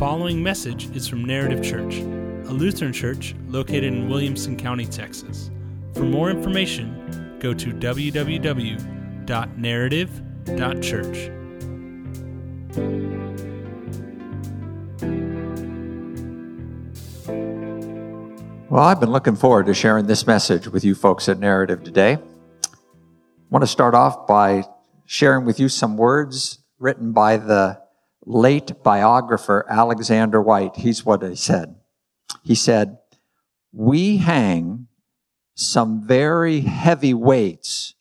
following message is from Narrative Church, a Lutheran church located in Williamson County, Texas. For more information, go to www.narrative.church. Well, I've been looking forward to sharing this message with you folks at Narrative today. I want to start off by sharing with you some words written by the late biographer Alexander Whyte, He's what he said. He said, We hang some very heavy weights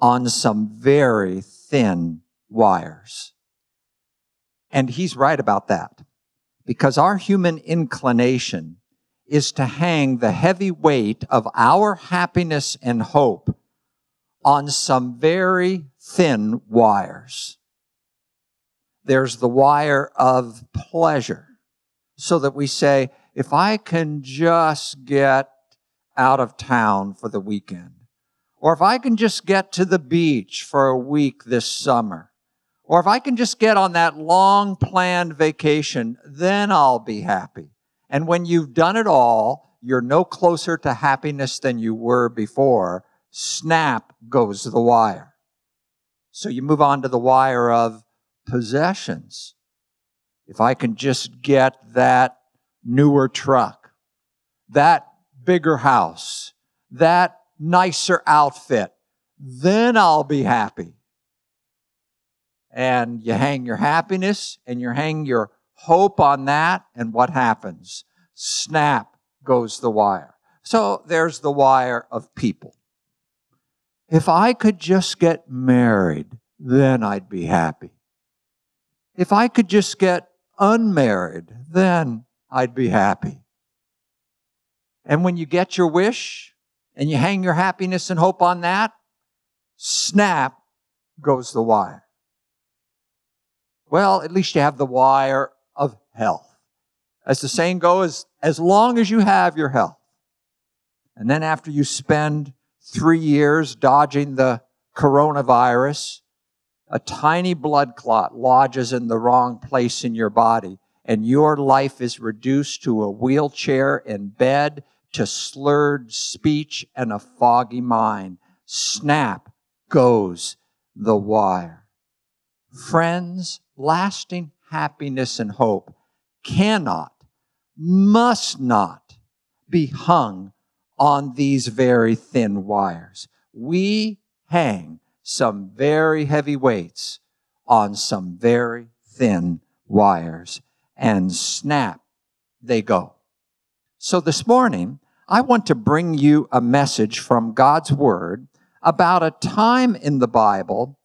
on some very thin wires. And he's right about that because our human inclination is to hang the heavy weight of our happiness and hope on some very thin wires. There's the wire of pleasure so that we say, if I can just get out of town for the weekend, or if I can just get to the beach for a week this summer, or if I can just get on that long planned vacation, then I'll be happy. And when you've done it all, you're no closer to happiness than you were before. Snap goes the wire. So you move on to the wire of possessions. If I can just get that newer truck, that bigger house, that nicer outfit, then I'll be happy. And you hang your happiness and you hang your hope on that, and what happens? Snap goes the wire. So there's the wire of people. If I could just get married, then I'd be happy. If I could just get unmarried, then I'd be happy. And when you get your wish and you hang your happiness and hope on that, snap goes the wire. Well, at least you have the wire of health. As the saying goes, as long as you have your health. And then after you spend three years dodging the coronavirus, a tiny blood clot lodges in the wrong place in your body, and your life is reduced to a wheelchair and bed, to slurred speech, and a foggy mind. Snap goes the wire. Friends, lasting happiness and hope cannot, must not be hung on these very thin wires. We hang some very heavy weights on some very thin wires and snap, they go. So this morning, I want to bring you a message from God's Word about a time in the Bible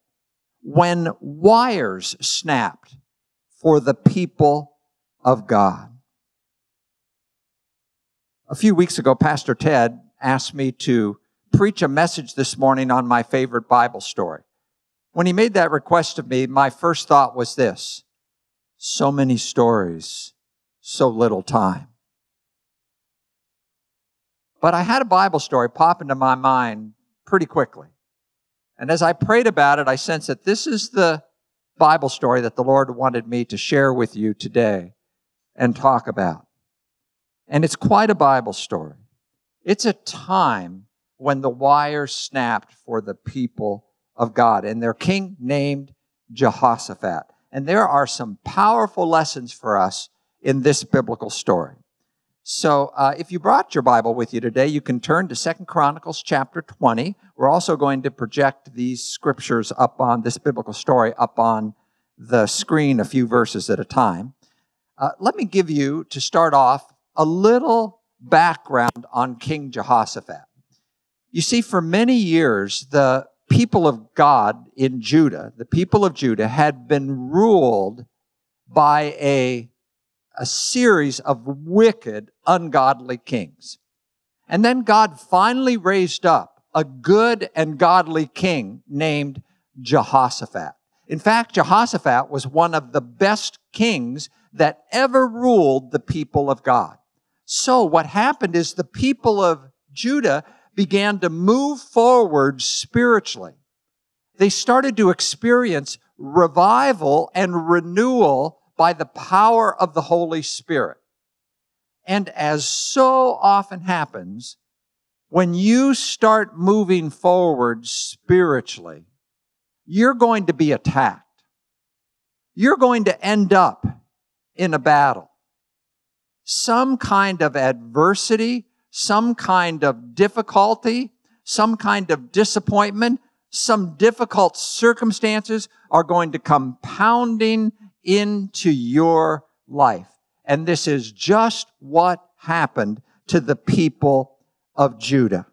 when wires snapped for the people of God. A few weeks ago, Pastor Ted asked me to preach a message this morning on my favorite Bible story. When he made that request of me, my first thought was this so many stories, so little time. But I had a Bible story pop into my mind pretty quickly. And as I prayed about it, I sensed that this is the Bible story that the Lord wanted me to share with you today and talk about. And it's quite a Bible story. It's a time when the wire snapped for the people of God and their king named Jehoshaphat. And there are some powerful lessons for us in this biblical story. So, uh, if you brought your Bible with you today, you can turn to Second Chronicles chapter 20. We're also going to project these scriptures up on this biblical story up on the screen a few verses at a time. Uh, let me give you, to start off, a little background on King Jehoshaphat. You see, for many years, the people of God in Judah, the people of Judah, had been ruled by a, a series of wicked, ungodly kings. And then God finally raised up a good and godly king named Jehoshaphat. In fact, Jehoshaphat was one of the best kings that ever ruled the people of God. So what happened is the people of Judah began to move forward spiritually. They started to experience revival and renewal by the power of the Holy Spirit. And as so often happens, when you start moving forward spiritually, you're going to be attacked. You're going to end up in a battle. Some kind of adversity, some kind of difficulty, some kind of disappointment, some difficult circumstances are going to come pounding into your life. And this is just what happened to the people of Judah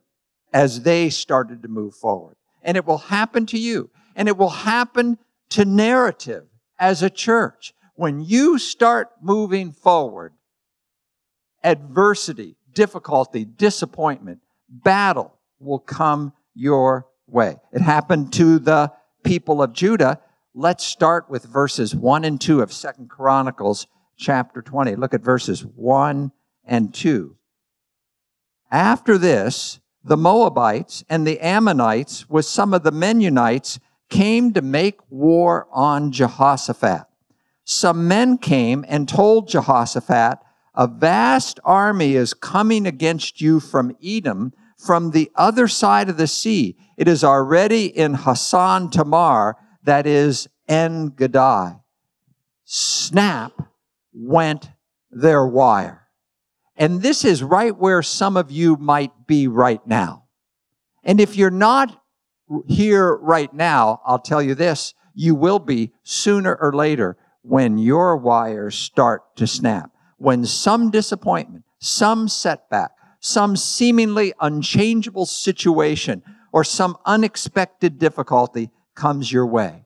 as they started to move forward. And it will happen to you. And it will happen to narrative as a church. When you start moving forward, adversity, difficulty, disappointment, battle will come your way. It happened to the people of Judah. Let's start with verses 1 and 2 of Second Chronicles chapter 20. Look at verses 1 and 2. After this, the Moabites and the Ammonites with some of the Meunites came to make war on Jehoshaphat. Some men came and told Jehoshaphat, a vast army is coming against you from Edom, from the other side of the sea. It is already in Hazazon Tamar, that is En Gedi. Snap went their wire. And this is right where some of you might be right now. And if you're not here right now, I'll tell you this, you will be sooner or later when your wires start to snap. When some disappointment, some setback, some seemingly unchangeable situation, or some unexpected difficulty comes your way.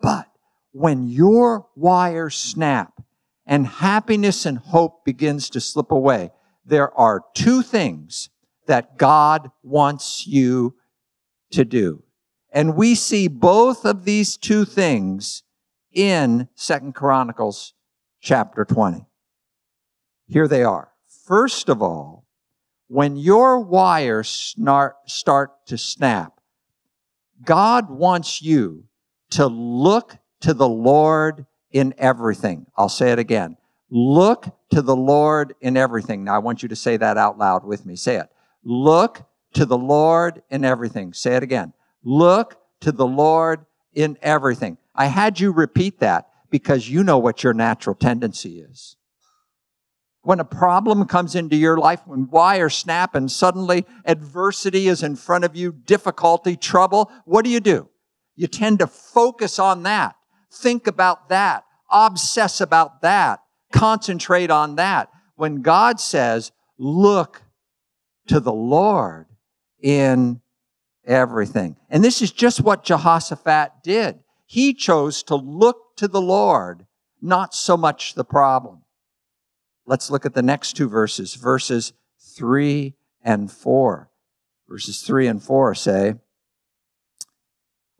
But when your wires snap and happiness and hope begins to slip away, there are two things that God wants you to do. And we see both of these two things in Second Chronicles chapter 20. Here they are. First of all, when your wires start to snap, God wants you to look to the Lord in everything. I'll say it again. Look to the Lord in everything. Now I want you to say that out loud with me. Say it. Look to the Lord in everything. Say it again. Look to the Lord in everything. I had you repeat that because you know what your natural tendency is. When a problem comes into your life, when wires snap and suddenly adversity is in front of you, difficulty, trouble, what do you do? You tend to focus on that think about that, obsess about that, concentrate on that. When God says, look to the Lord in everything. And this is just what Jehoshaphat did. He chose to look to the Lord, not so much the problem. Let's look at the next two verses, verses three and four. Verses three and four say,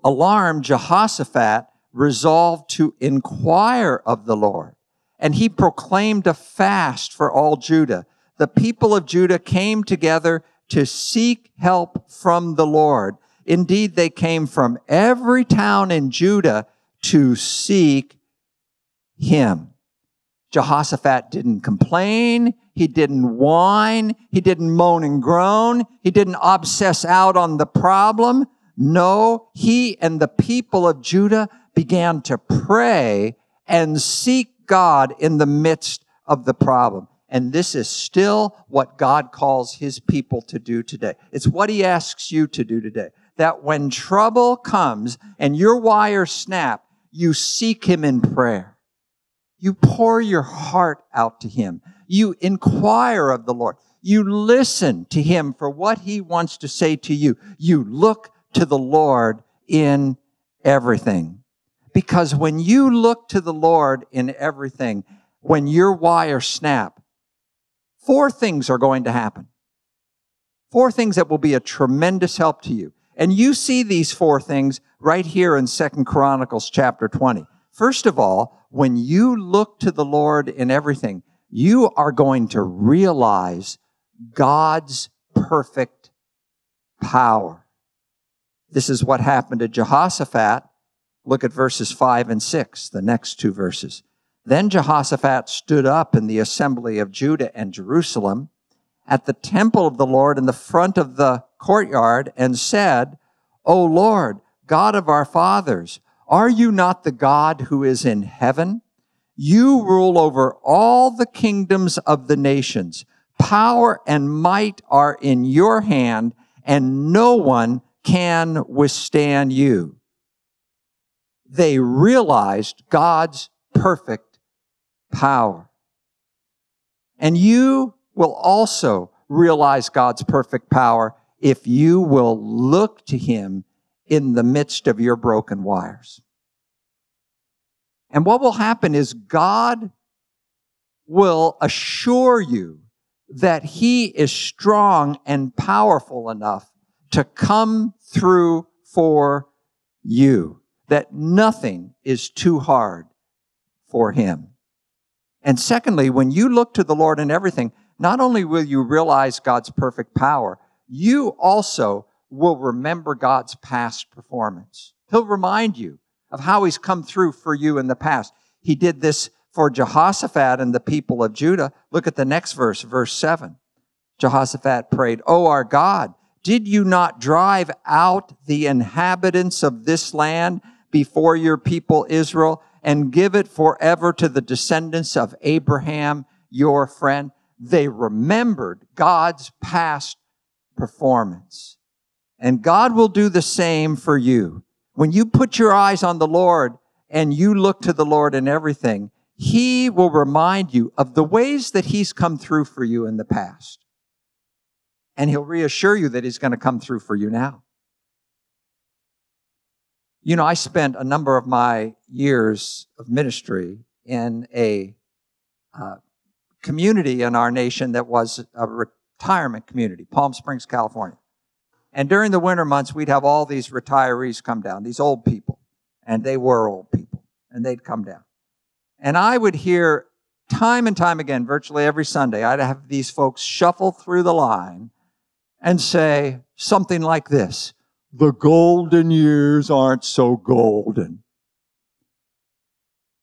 Alarmed, Jehoshaphat resolved to inquire of the Lord. And he proclaimed a fast for all Judah. The people of Judah came together to seek help from the Lord. Indeed, they came from every town in Judah to seek him. Jehoshaphat didn't complain. He didn't whine. He didn't moan and groan. He didn't obsess out on the problem. No, he and the people of Judah began to pray and seek God in the midst of the problem. And this is still what God calls his people to do today. It's what he asks you to do today. That when trouble comes and your wires snap, you seek him in prayer. You pour your heart out to him. You inquire of the Lord. You listen to him for what he wants to say to you. You look to the Lord in everything. Because when you look to the Lord in everything, when your wires snap, four things are going to happen. Four things that will be a tremendous help to you. And you see these four things right here in Second Chronicles chapter 20. First of all, when you look to the Lord in everything, you are going to realize God's perfect power. This is what happened to Jehoshaphat Look at verses 5 and 6, the next two verses. Then Jehoshaphat stood up in the assembly of Judah and Jerusalem at the temple of the Lord in the front of the courtyard and said, O Lord, God of our fathers, are you not the God who is in heaven? You rule over all the kingdoms of the nations. Power and might are in your hand, and no one can withstand you. They realized God's perfect power. And you will also realize God's perfect power if you will look to Him in the midst of your broken wires. And what will happen is God will assure you that He is strong and powerful enough to come through for you, that nothing is too hard for Him. And secondly, when you look to the Lord in everything, not only will you realize God's perfect power, you also will remember God's past performance. He'll remind you of how he's come through for you in the past. He did this for Jehoshaphat and the people of Judah. Look at the next verse, verse 7. Jehoshaphat prayed, Oh, our God, did you not drive out the inhabitants of this land before your people Israel and give it forever to the descendants of Abraham, your friend? They remembered God's past performance. And God will do the same for you. When you put your eyes on the Lord and you look to the Lord in everything, He will remind you of the ways that He's come through for you in the past. And He'll reassure you that He's going to come through for you now. You know, I spent a number of my years of ministry in a uh, community in our nation that was a retirement community, Palm Springs, California. And during the winter months, we'd have all these retirees come down, these old people. And they were old people. And they'd come down. And I would hear time and time again, virtually every Sunday, I'd have these folks shuffle through the line and say something like this The golden years aren't so golden.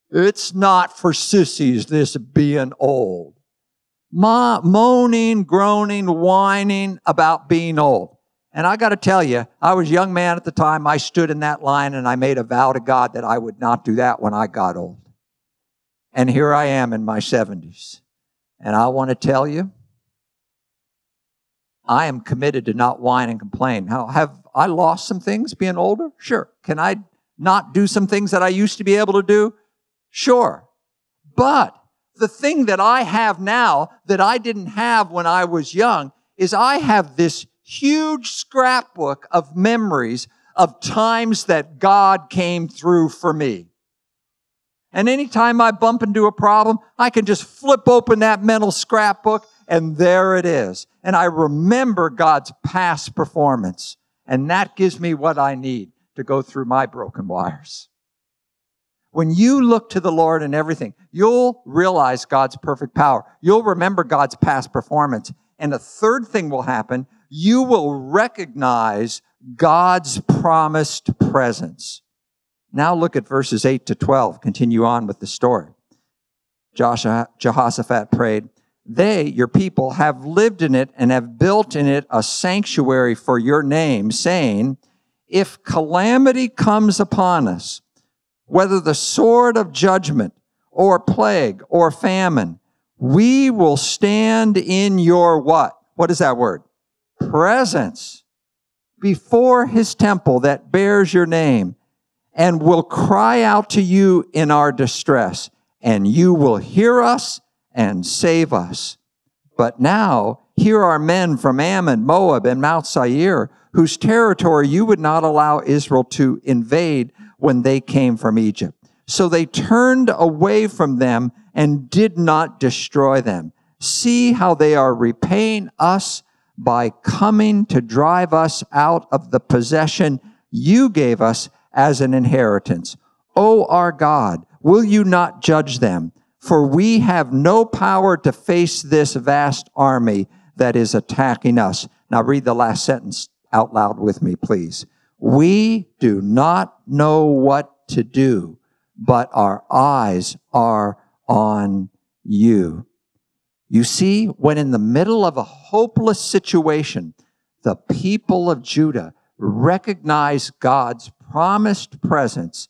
It's not for sissies, this being old. Ma- moaning, groaning, whining about being old. And I got to tell you, I was a young man at the time. I stood in that line and I made a vow to God that I would not do that when I got old. And here I am in my 70s. And I want to tell you, I am committed to not whine and complain. How have I lost some things being older? Sure. Can I not do some things that I used to be able to do? Sure. But the thing that I have now that I didn't have when I was young is I have this huge scrapbook of memories of times that God came through for me. And anytime I bump into a problem, I can just flip open that mental scrapbook and there it is. And I remember God's past performance. And that gives me what I need to go through my broken wires. When you look to the Lord in everything, you'll realize God's perfect power. You'll remember God's past performance. And the third thing will happen you will recognize God's promised presence. Now look at verses 8 to 12. Continue on with the story. Joshua, Jehoshaphat prayed, They, your people, have lived in it and have built in it a sanctuary for your name, saying, If calamity comes upon us, whether the sword of judgment or plague or famine, we will stand in your what? What is that word? Presence before his temple that bears your name and will cry out to you in our distress, and you will hear us and save us. But now, here are men from Ammon, Moab, and Mount Seir, whose territory you would not allow Israel to invade when they came from Egypt. So they turned away from them and did not destroy them. See how they are repaying us by coming to drive us out of the possession you gave us as an inheritance. O our God, will you not judge them? For we have no power to face this vast army that is attacking us. Now read the last sentence out loud with me, please. We do not know what to do, but our eyes are on you. You see, when in the middle of a hopeless situation, the people of Judah recognized God's promised presence,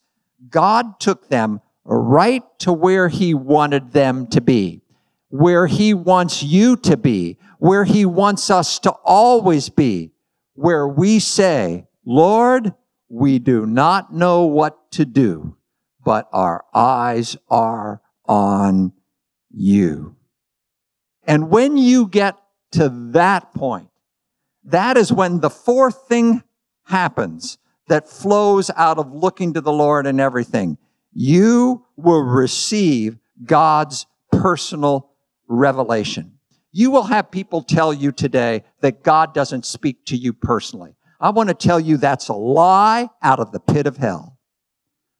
God took them right to where He wanted them to be, where He wants you to be, where He wants us to always be, where we say, Lord, we do not know what to do, but our eyes are on you. And when you get to that point, that is when the fourth thing happens that flows out of looking to the Lord and everything. You will receive God's personal revelation. You will have people tell you today that God doesn't speak to you personally. I want to tell you that's a lie out of the pit of hell.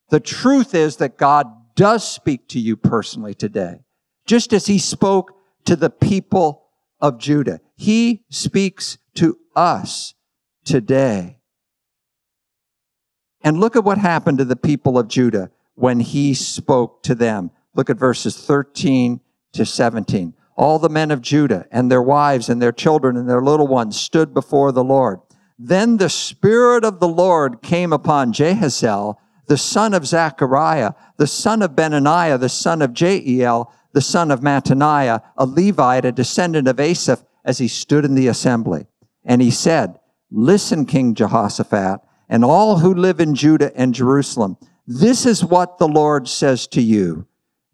The truth is that God does speak to you personally today, just as he spoke to the people of Judah. He speaks to us today. And look at what happened to the people of Judah when he spoke to them. Look at verses 13 to 17. All the men of Judah and their wives and their children and their little ones stood before the Lord. Then the Spirit of the Lord came upon Jahaziel, the son of Zechariah, the son of Benaiah, the son of Jeiel, the son of Mattaniah, a Levite, a descendant of Asaph, as he stood in the assembly. And he said, Listen, King Jehoshaphat, and all who live in Judah and Jerusalem. This is what the Lord says to you.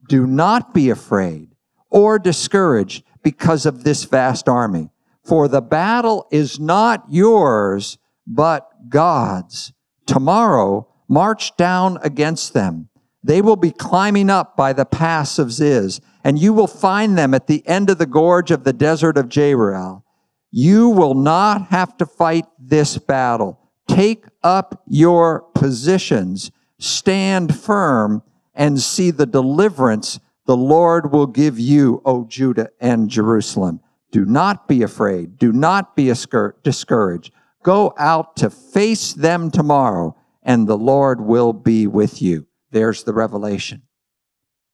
Do not be afraid or discouraged because of this vast army, for the battle is not yours, but God's. Tomorrow, march down against them. They will be climbing up by the pass of Ziz, and you will find them at the end of the gorge of the desert of Jeruel. You will not have to fight this battle. Take up your positions, stand firm, and see the deliverance the Lord will give you, O Judah and Jerusalem. Do not be afraid. Do not be discouraged. Go out to face them tomorrow, and the Lord will be with you. There's the revelation.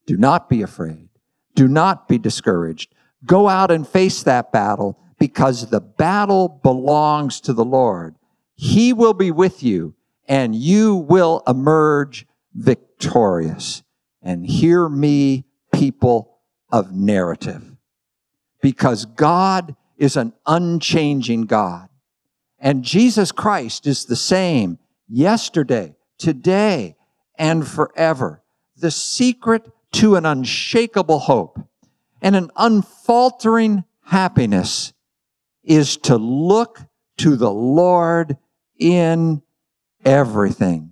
Do not be afraid. Do not be discouraged. Go out and face that battle because the battle belongs to the Lord. He will be with you and you will emerge victorious. And hear me, people of narrative, because God is an unchanging God. And Jesus Christ is the same yesterday, today, and forever. The secret to an unshakable hope and an unfaltering happiness is to look to the Lord in everything.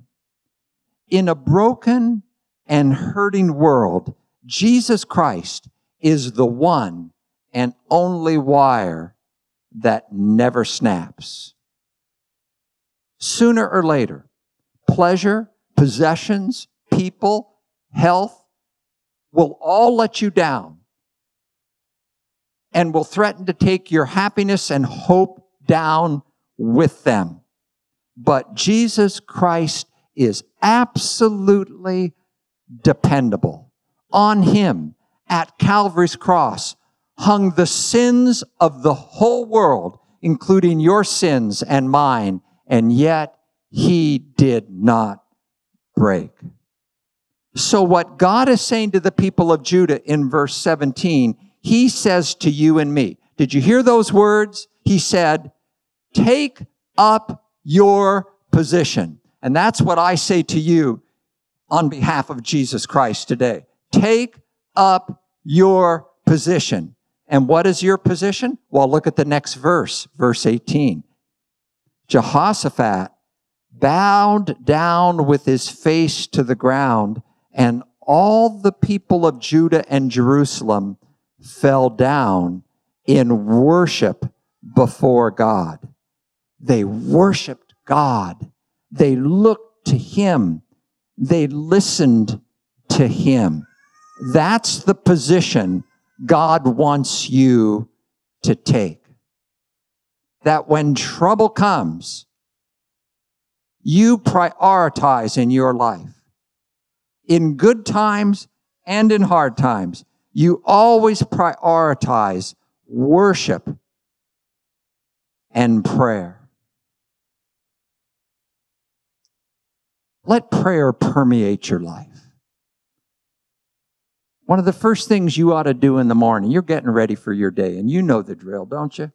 In a broken and hurting world, Jesus Christ is the one and only wire that never snaps. Sooner or later, pleasure, possessions, people, health will all let you down and will threaten to take your happiness and hope down with them. But Jesus Christ is absolutely dependable. On Him at Calvary's cross hung the sins of the whole world, including your sins and mine, and yet He did not break. So what God is saying to the people of Judah in verse 17, He says to you and me, did you hear those words? He said, take up your position. And that's what I say to you on behalf of Jesus Christ today. Take up your position. And what is your position? Well, look at the next verse, verse 18. Jehoshaphat bowed down with his face to the ground, and all the people of Judah and Jerusalem fell down in worship before God. They worshiped God. They looked to Him. They listened to Him. That's the position God wants you to take. That when trouble comes, you prioritize in your life. In good times and in hard times, you always prioritize worship and prayer. Let prayer permeate your life. One of the first things you ought to do in the morning, you're getting ready for your day, and you know the drill, don't you?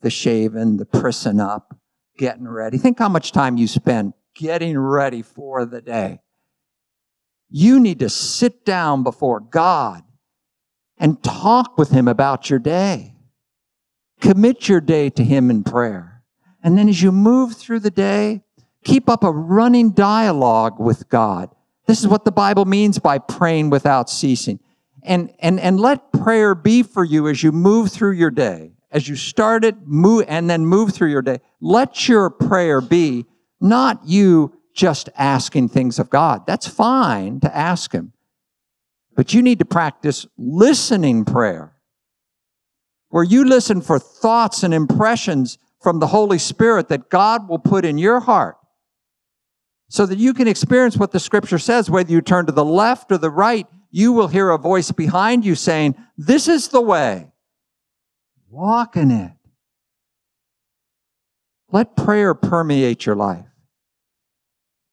The shaving, the prissing up, getting ready. Think how much time you spend getting ready for the day. You need to sit down before God and talk with Him about your day. Commit your day to Him in prayer. And then as you move through the day, keep up a running dialogue with God. This is what the Bible means by praying without ceasing. And, and, and let prayer be for you as you move through your day. As you start it, move, and then move through your day. Let your prayer be not you just asking things of God. That's fine to ask Him. But you need to practice listening prayer, where you listen for thoughts and impressions from the Holy Spirit that God will put in your heart so that you can experience what the scripture says. Whether you turn to the left or the right, you will hear a voice behind you saying, This is the way. Walk in it. Let prayer permeate your life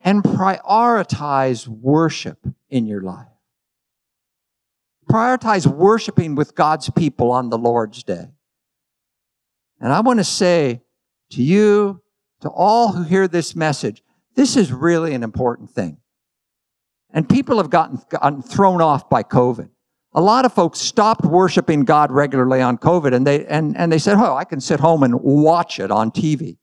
and prioritize worship in your life. Prioritize worshiping with God's people on the Lord's day. And I want to say to you, to all who hear this message, this is really an important thing. And people have gotten, gotten thrown off by COVID. A lot of folks stopped worshiping God regularly on COVID and they, and, and they said, oh, I can sit home and watch it on TV.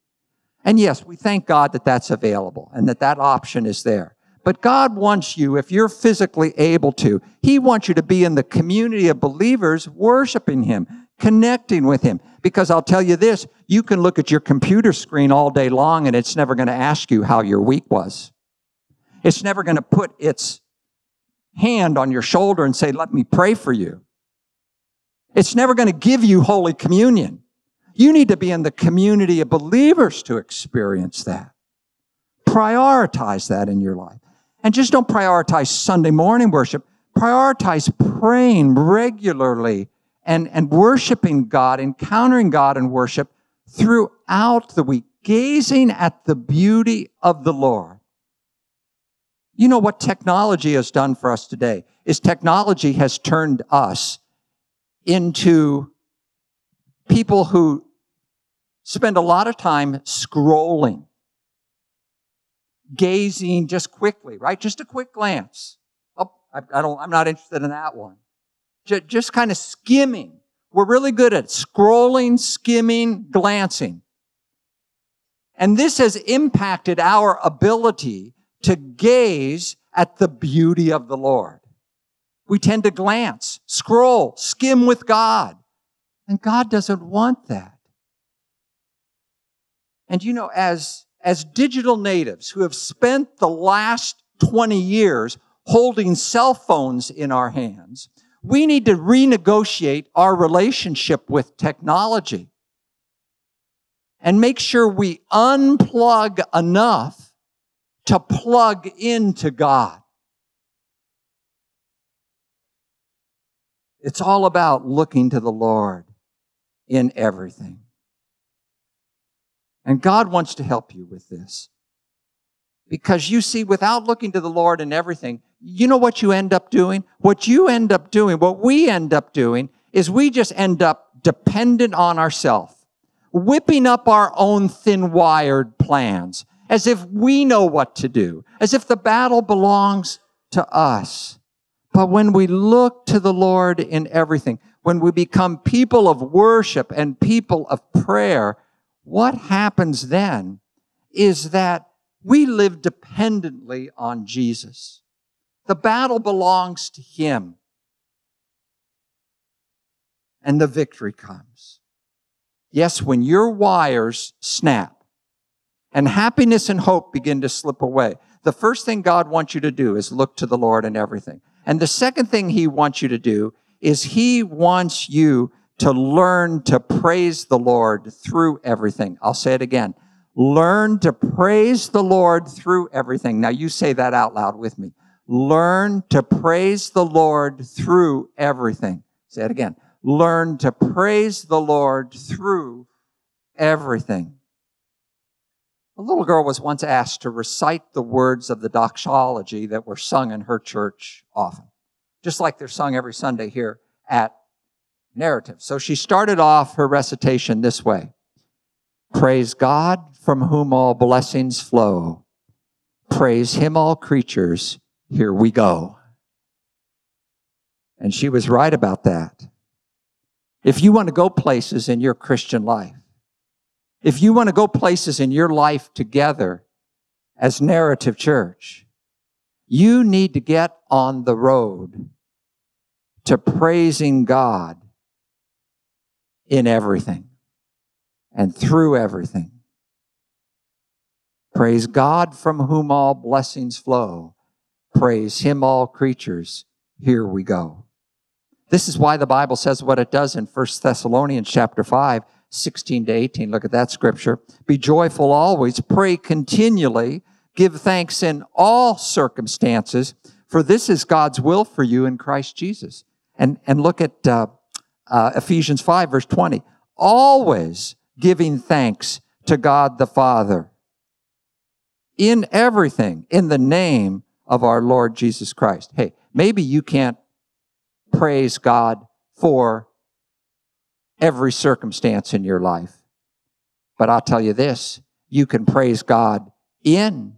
And yes, we thank God that that's available and that that option is there. But God wants you, if you're physically able to, He wants you to be in the community of believers worshiping Him, connecting with Him. Because I'll tell you this, you can look at your computer screen all day long and it's never going to ask you how your week was. It's never going to put its hand on your shoulder and say, let me pray for you. It's never going to give you Holy Communion. You need to be in the community of believers to experience that. Prioritize that in your life. And just don't prioritize Sunday morning worship. Prioritize praying regularly and, and worshiping God, encountering God in worship throughout the week, gazing at the beauty of the Lord. You know what technology has done for us today is technology has turned us into people who spend a lot of time scrolling, gazing just quickly, right? Just a quick glance. Oh, I, I don't, I'm not interested in that one just, just kind of skimming. We're really good at scrolling, skimming, glancing. And this has impacted our ability to gaze at the beauty of the Lord. We tend to glance, scroll, skim with God. And God doesn't want that. And you know, as, as digital natives who have spent the last 20 years holding cell phones in our hands, we need to renegotiate our relationship with technology and make sure we unplug enough to plug into God. It's all about looking to the Lord in everything. And God wants to help you with this. Because you see, without looking to the Lord in everything, you know what you end up doing? What you end up doing, what we end up doing, is we just end up dependent on ourselves, whipping up our own thin wired plans, as if we know what to do, as if the battle belongs to us. But when we look to the Lord in everything, when we become people of worship and people of prayer, what happens then is that we live dependently on Jesus. The battle belongs to Him. And the victory comes. Yes, when your wires snap and happiness and hope begin to slip away, the first thing God wants you to do is look to the Lord in everything. And the second thing He wants you to do is He wants you to learn to praise the Lord through everything. I'll say it again. Learn to praise the Lord through everything. Now you say that out loud with me. Learn to praise the Lord through everything. Say it again. Learn to praise the Lord through everything. A little girl was once asked to recite the words of the doxology that were sung in her church often, just like they're sung every Sunday here at Narrative. So she started off her recitation this way Praise God from whom all blessings flow. Praise Him, all creatures. Here we go. And she was right about that. If you want to go places in your Christian life, if you want to go places in your life together as narrative church, you need to get on the road to praising God in everything and through everything. Praise God from whom all blessings flow. Praise Him, all creatures. Here we go. This is why the Bible says what it does in 1 Thessalonians chapter 5 16 to 18. Look at that scripture. Be joyful always, pray continually, give thanks in all circumstances, for this is God's will for you in Christ Jesus. And, and look at uh, uh, Ephesians 5, verse 20. Always giving thanks to God the Father in everything in the name of our Lord Jesus Christ. Hey, maybe you can't praise God for every circumstance in your life. But I'll tell you this you can praise God in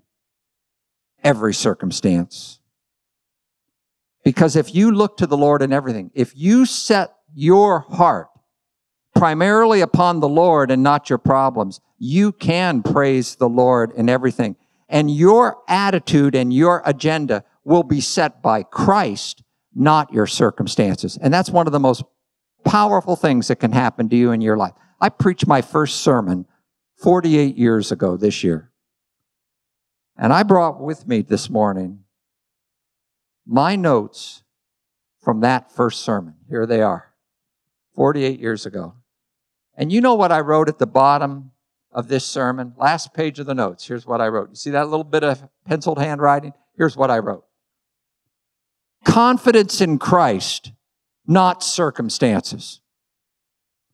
every circumstance. Because if you look to the Lord in everything, if you set your heart primarily upon the Lord and not your problems, you can praise the Lord in everything. And your attitude and your agenda will be set by Christ, not your circumstances. And that's one of the most powerful things that can happen to you in your life. I preached my first sermon 48 years ago this year. And I brought with me this morning my notes from that first sermon. Here they are, 48 years ago. And you know what I wrote at the bottom of this sermon? Last page of the notes. Here's what I wrote. You see that little bit of penciled handwriting? Here's what I wrote Confidence in Christ not circumstances.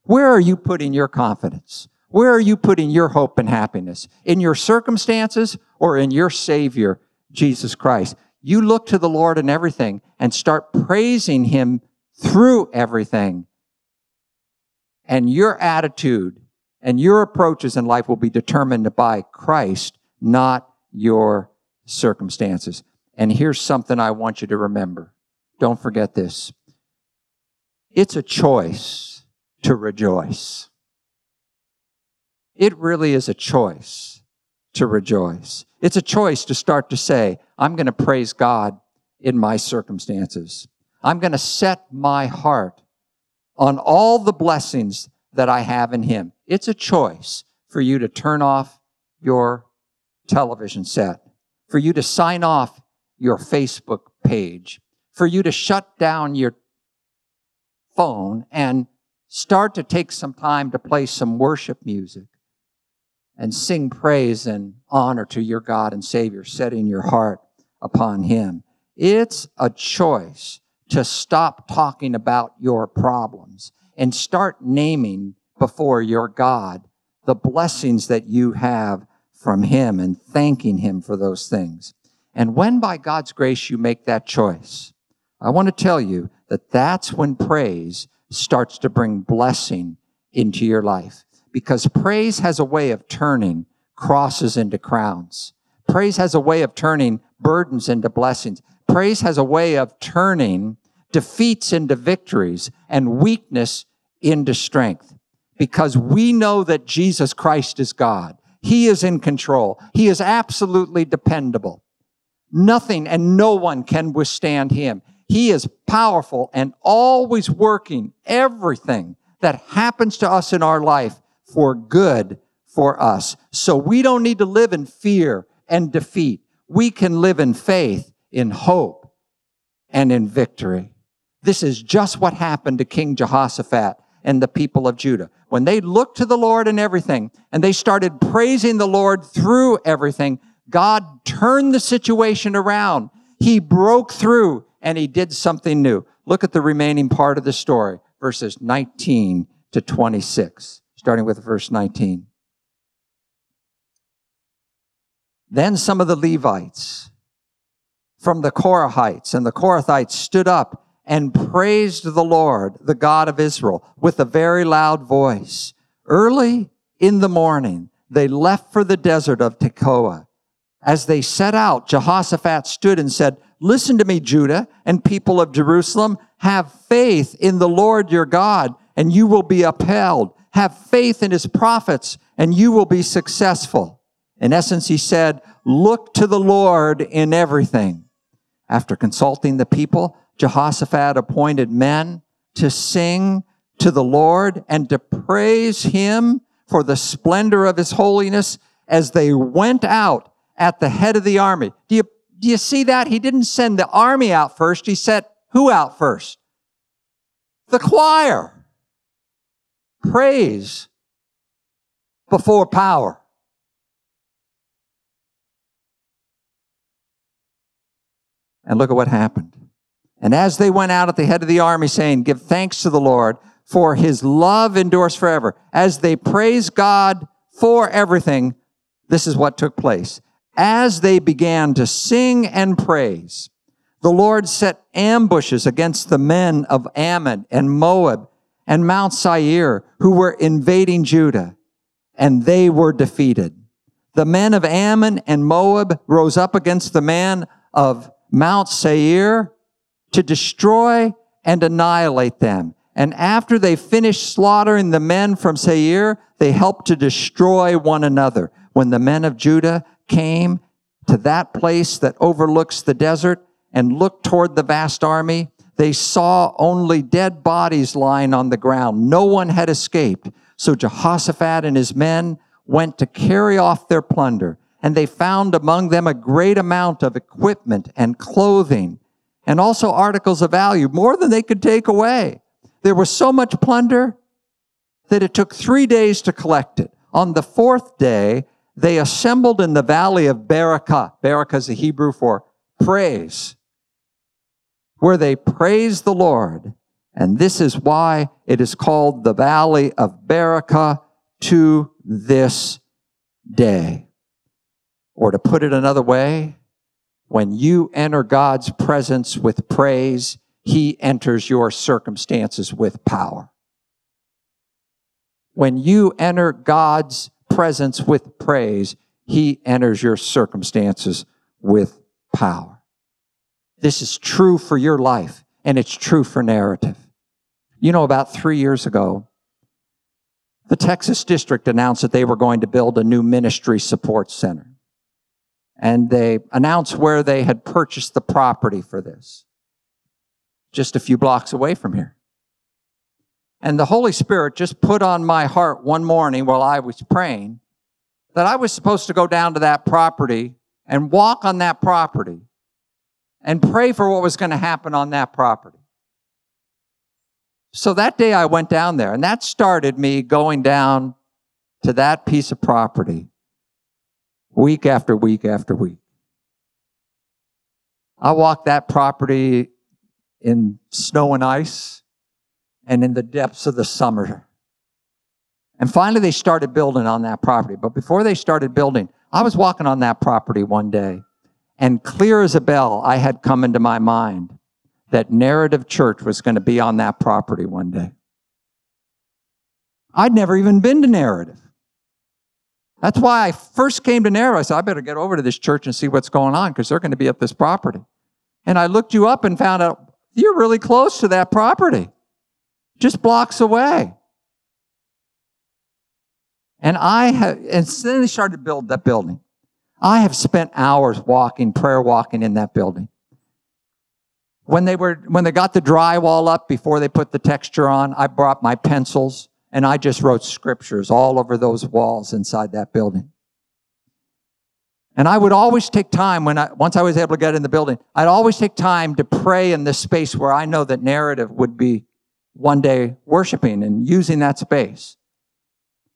Where are you putting your confidence? Where are you putting your hope and happiness? In your circumstances or in your Savior, Jesus Christ? You look to the Lord in everything and start praising Him through everything. And your attitude and your approaches in life will be determined by Christ, not your circumstances. And here's something I want you to remember. Don't forget this. It's a choice to rejoice. It really is a choice to rejoice. It's a choice to start to say, I'm going to praise God in my circumstances. I'm going to set my heart on all the blessings that I have in Him. It's a choice for you to turn off your television set, for you to sign off your Facebook page, for you to shut down your phone and start to take some time to play some worship music and sing praise and honor to your God and Savior, setting your heart upon Him. It's a choice to stop talking about your problems and start naming before your God the blessings that you have from Him and thanking Him for those things. And when by God's grace you make that choice, I want to tell you that that's when praise starts to bring blessing into your life. Because praise has a way of turning crosses into crowns. Praise has a way of turning burdens into blessings. Praise has a way of turning defeats into victories and weakness into strength. Because we know that Jesus Christ is God. He is in control. He is absolutely dependable. Nothing and no one can withstand him. He is powerful and always working everything that happens to us in our life for good for us. So we don't need to live in fear and defeat. We can live in faith, in hope, and in victory. This is just what happened to King Jehoshaphat and the people of Judah. When they looked to the Lord in everything and they started praising the Lord through everything, God turned the situation around He broke through and he did something new. Look at the remaining part of the story, verses 19 to 26, starting with verse 19. Then some of the Levites from the Korahites and the Kohathites stood up and praised the Lord, the God of Israel, with a very loud voice. Early in the morning, they left for the desert of Tekoa. As they set out, Jehoshaphat stood and said, Listen to me, Judah and people of Jerusalem. Have faith in the Lord your God, and you will be upheld. Have faith in his prophets, and you will be successful. In essence, he said, Look to the Lord in everything. After consulting the people, Jehoshaphat appointed men to sing to the Lord and to praise him for the splendor of his holiness as they went out at the head of the army. Do you, do you see that? He didn't send the army out first. He sent who out first? The choir. Praise before power. And look at what happened. And as they went out at the head of the army saying, give thanks to the Lord for his love endures forever. As they praised God for everything, this is what took place. As they began to sing and praise, the Lord set ambushes against the men of Ammon and Moab and Mount Seir who were invading Judah, and they were defeated. The men of Ammon and Moab rose up against the man of Mount Seir to destroy and annihilate them. And after they finished slaughtering the men from Seir, they helped to destroy one another. When the men of Judah came to that place that overlooks the desert and looked toward the vast army, they saw only dead bodies lying on the ground. No one had escaped. So Jehoshaphat and his men went to carry off their plunder and they found among them a great amount of equipment and clothing and also articles of value, more than they could take away. There was so much plunder that it took three days to collect it. On the fourth day, they assembled in the valley of Beracah. Beracah is the Hebrew for praise, where they praise the Lord. And this is why it is called the valley of Beracah to this day. Or to put it another way, when you enter God's presence with praise, He enters your circumstances with power. When you enter God's presence with praise, He enters your circumstances with power. This is true for your life, and it's true for narrative. You know, about three years ago, the Texas district announced that they were going to build a new ministry support center and they announced where they had purchased the property for this, just a few blocks away from here. And the Holy Spirit just put on my heart one morning while I was praying that I was supposed to go down to that property and walk on that property and pray for what was going to happen on that property. So that day I went down there, and that started me going down to that piece of property week after week after week. I walked that property in snow and ice and in the depths of the summer. And finally, they started building on that property. But before they started building, I was walking on that property one day, and clear as a bell, I had come into my mind that Narrative Church was going to be on that property one day. I'd never even been to Narrative. That's why I first came to Narrative. I said, I better get over to this church and see what's going on because they're going to be at this property. And I looked you up and found out you're really close to that property, just blocks away. And I have, and then they started to build that building. I have spent hours walking, prayer walking in that building. When they were, when they got the drywall up before they put the texture on, I brought my pencils and I just wrote scriptures all over those walls inside that building. And I would always take time when I, once I was able to get in the building, I'd always take time to pray in this space where I know that narrative would be one day worshiping and using that space.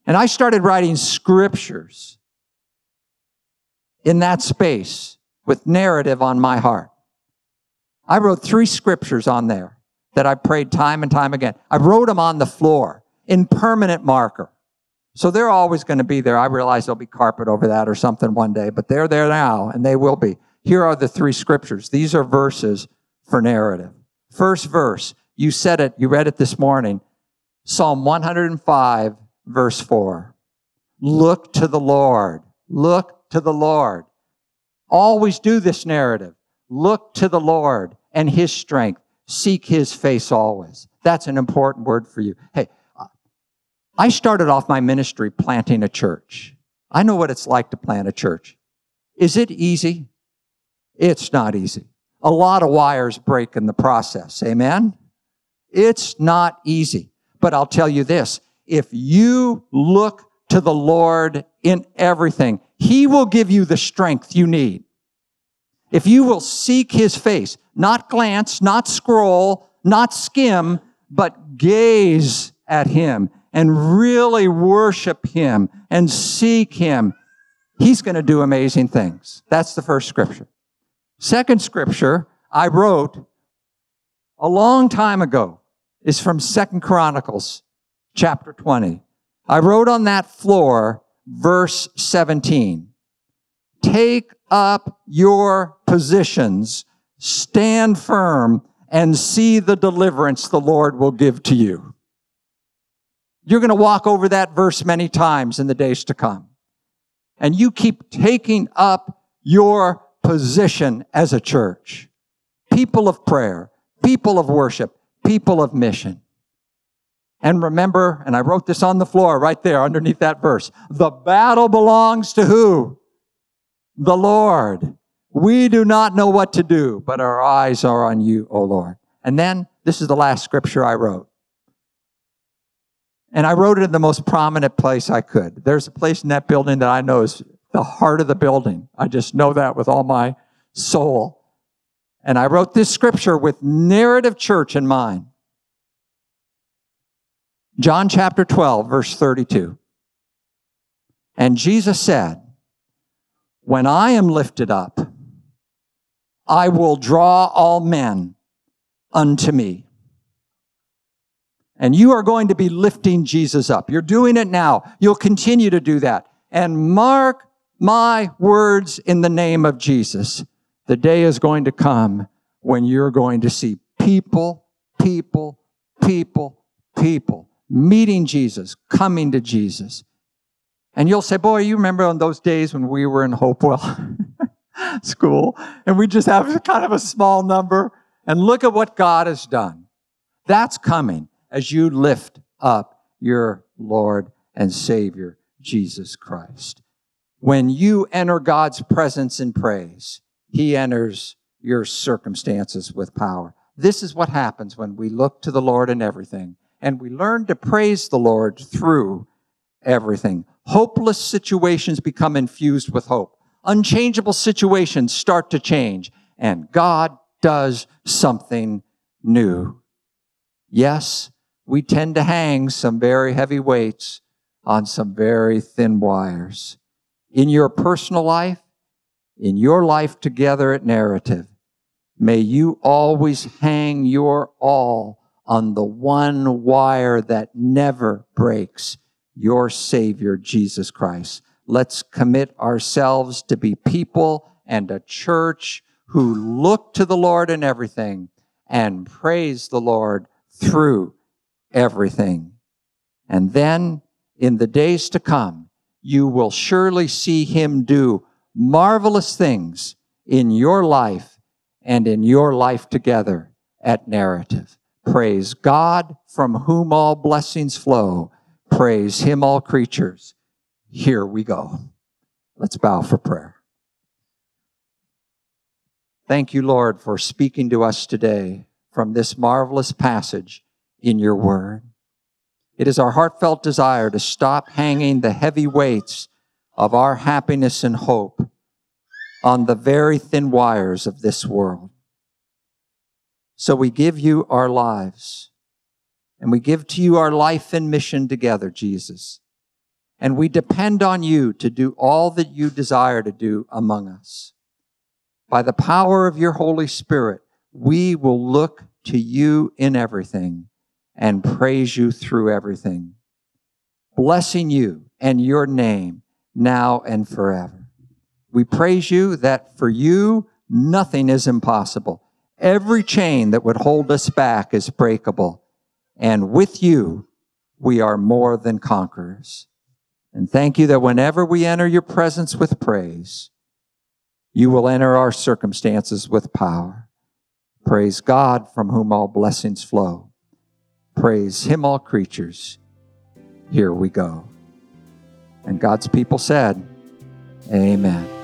And I started writing scriptures in that space with narrative on my heart. I wrote three scriptures on there that I prayed time and time again. I wrote them on the floor in permanent marker. So they're always going to be there. I realize there'll be carpet over that or something one day, but they're there now and they will be. Here are the three scriptures. These are verses for narrative. First verse, you said it, you read it this morning. Psalm 105, verse 4. Look to the Lord. Look to the Lord. Always do this narrative. Look to the Lord and his strength. Seek his face always. That's an important word for you. Hey, I started off my ministry planting a church. I know what it's like to plant a church. Is it easy? It's not easy. A lot of wires break in the process. Amen? It's not easy. But I'll tell you this. If you look to the Lord in everything, He will give you the strength you need. If you will seek His face, not glance, not scroll, not skim, but gaze at Him and really worship Him and seek Him, He's going to do amazing things. That's the first scripture. Second scripture I wrote a long time ago is from Second Chronicles chapter 20. I wrote on that floor verse 17. Take up your positions, stand firm, and see the deliverance the Lord will give to you. You're going to walk over that verse many times in the days to come. And you keep taking up your position as a church. People of prayer, people of worship, people of mission. And remember, and I wrote this on the floor right there underneath that verse. The battle belongs to who? The Lord. We do not know what to do, but our eyes are on you, O Lord. And then this is the last scripture I wrote. And I wrote it in the most prominent place I could. There's a place in that building that I know is the heart of the building. I just know that with all my soul. And I wrote this scripture with narrative church in mind. John chapter 12, verse 32. And Jesus said, When I am lifted up, I will draw all men unto me. And you are going to be lifting Jesus up. You're doing it now. You'll continue to do that. And mark my words in the name of Jesus. The day is going to come when you're going to see people, people, people, people meeting Jesus, coming to Jesus. And you'll say, boy, you remember on those days when we were in Hopewell school and we just have kind of a small number and look at what God has done. That's coming as you lift up your Lord and Savior, Jesus Christ. When you enter God's presence in praise, He enters your circumstances with power. This is what happens when we look to the Lord in everything and we learn to praise the Lord through everything. Hopeless situations become infused with hope. Unchangeable situations start to change and God does something new. Yes, we tend to hang some very heavy weights on some very thin wires in your personal life, in your life together at Narrative, may you always hang your all on the one wire that never breaks, your Savior, Jesus Christ. Let's commit ourselves to be people and a church who look to the Lord in everything and praise the Lord through everything. And then in the days to come, you will surely see him do marvelous things in your life and in your life together at narrative. Praise God from whom all blessings flow. Praise him, all creatures. Here we go. Let's bow for prayer. Thank you, Lord, for speaking to us today from this marvelous passage in your word. It is our heartfelt desire to stop hanging the heavy weights of our happiness and hope on the very thin wires of this world. So we give you our lives and we give to you our life and mission together, Jesus. And we depend on you to do all that you desire to do among us. By the power of your Holy Spirit, we will look to you in everything and praise you through everything, blessing you and your name now and forever. We praise you that for you, nothing is impossible. Every chain that would hold us back is breakable. And with you, we are more than conquerors. And thank you that whenever we enter your presence with praise, you will enter our circumstances with power. Praise God from whom all blessings flow. Praise him, all creatures. Here we go. And God's people said, Amen.